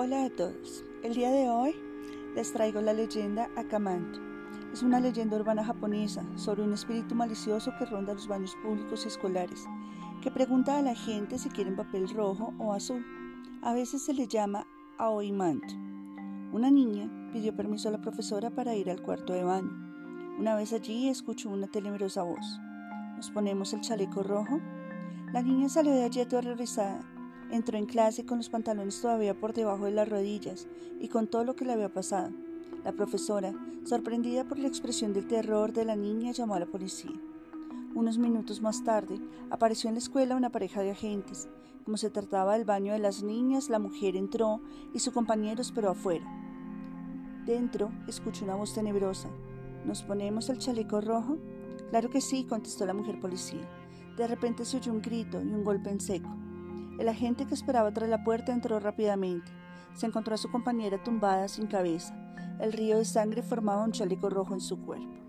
Hola a todos. El día de hoy les traigo la leyenda Akamanto. Es una leyenda urbana japonesa sobre un espíritu malicioso que ronda los baños públicos y escolares, que pregunta a la gente si quieren papel rojo o azul. A veces se le llama Aoimanto. Una niña pidió permiso a la profesora para ir al cuarto de baño. Una vez allí escuchó una temerosa voz. ¿Nos ponemos el chaleco rojo? La niña salió de allí aterrorizada Entró en clase con los pantalones todavía por debajo de las rodillas y con todo lo que le había pasado. La profesora, sorprendida por la expresión del terror de la niña, llamó a la policía. Unos minutos más tarde, apareció en la escuela una pareja de agentes. Como se trataba del baño de las niñas, la mujer entró y su compañero esperó afuera. Dentro escuchó una voz tenebrosa. ¿Nos ponemos el chaleco rojo? Claro que sí, contestó la mujer policía. De repente se oyó un grito y un golpe en seco. El agente que esperaba tras la puerta entró rápidamente. Se encontró a su compañera tumbada sin cabeza. El río de sangre formaba un chaleco rojo en su cuerpo.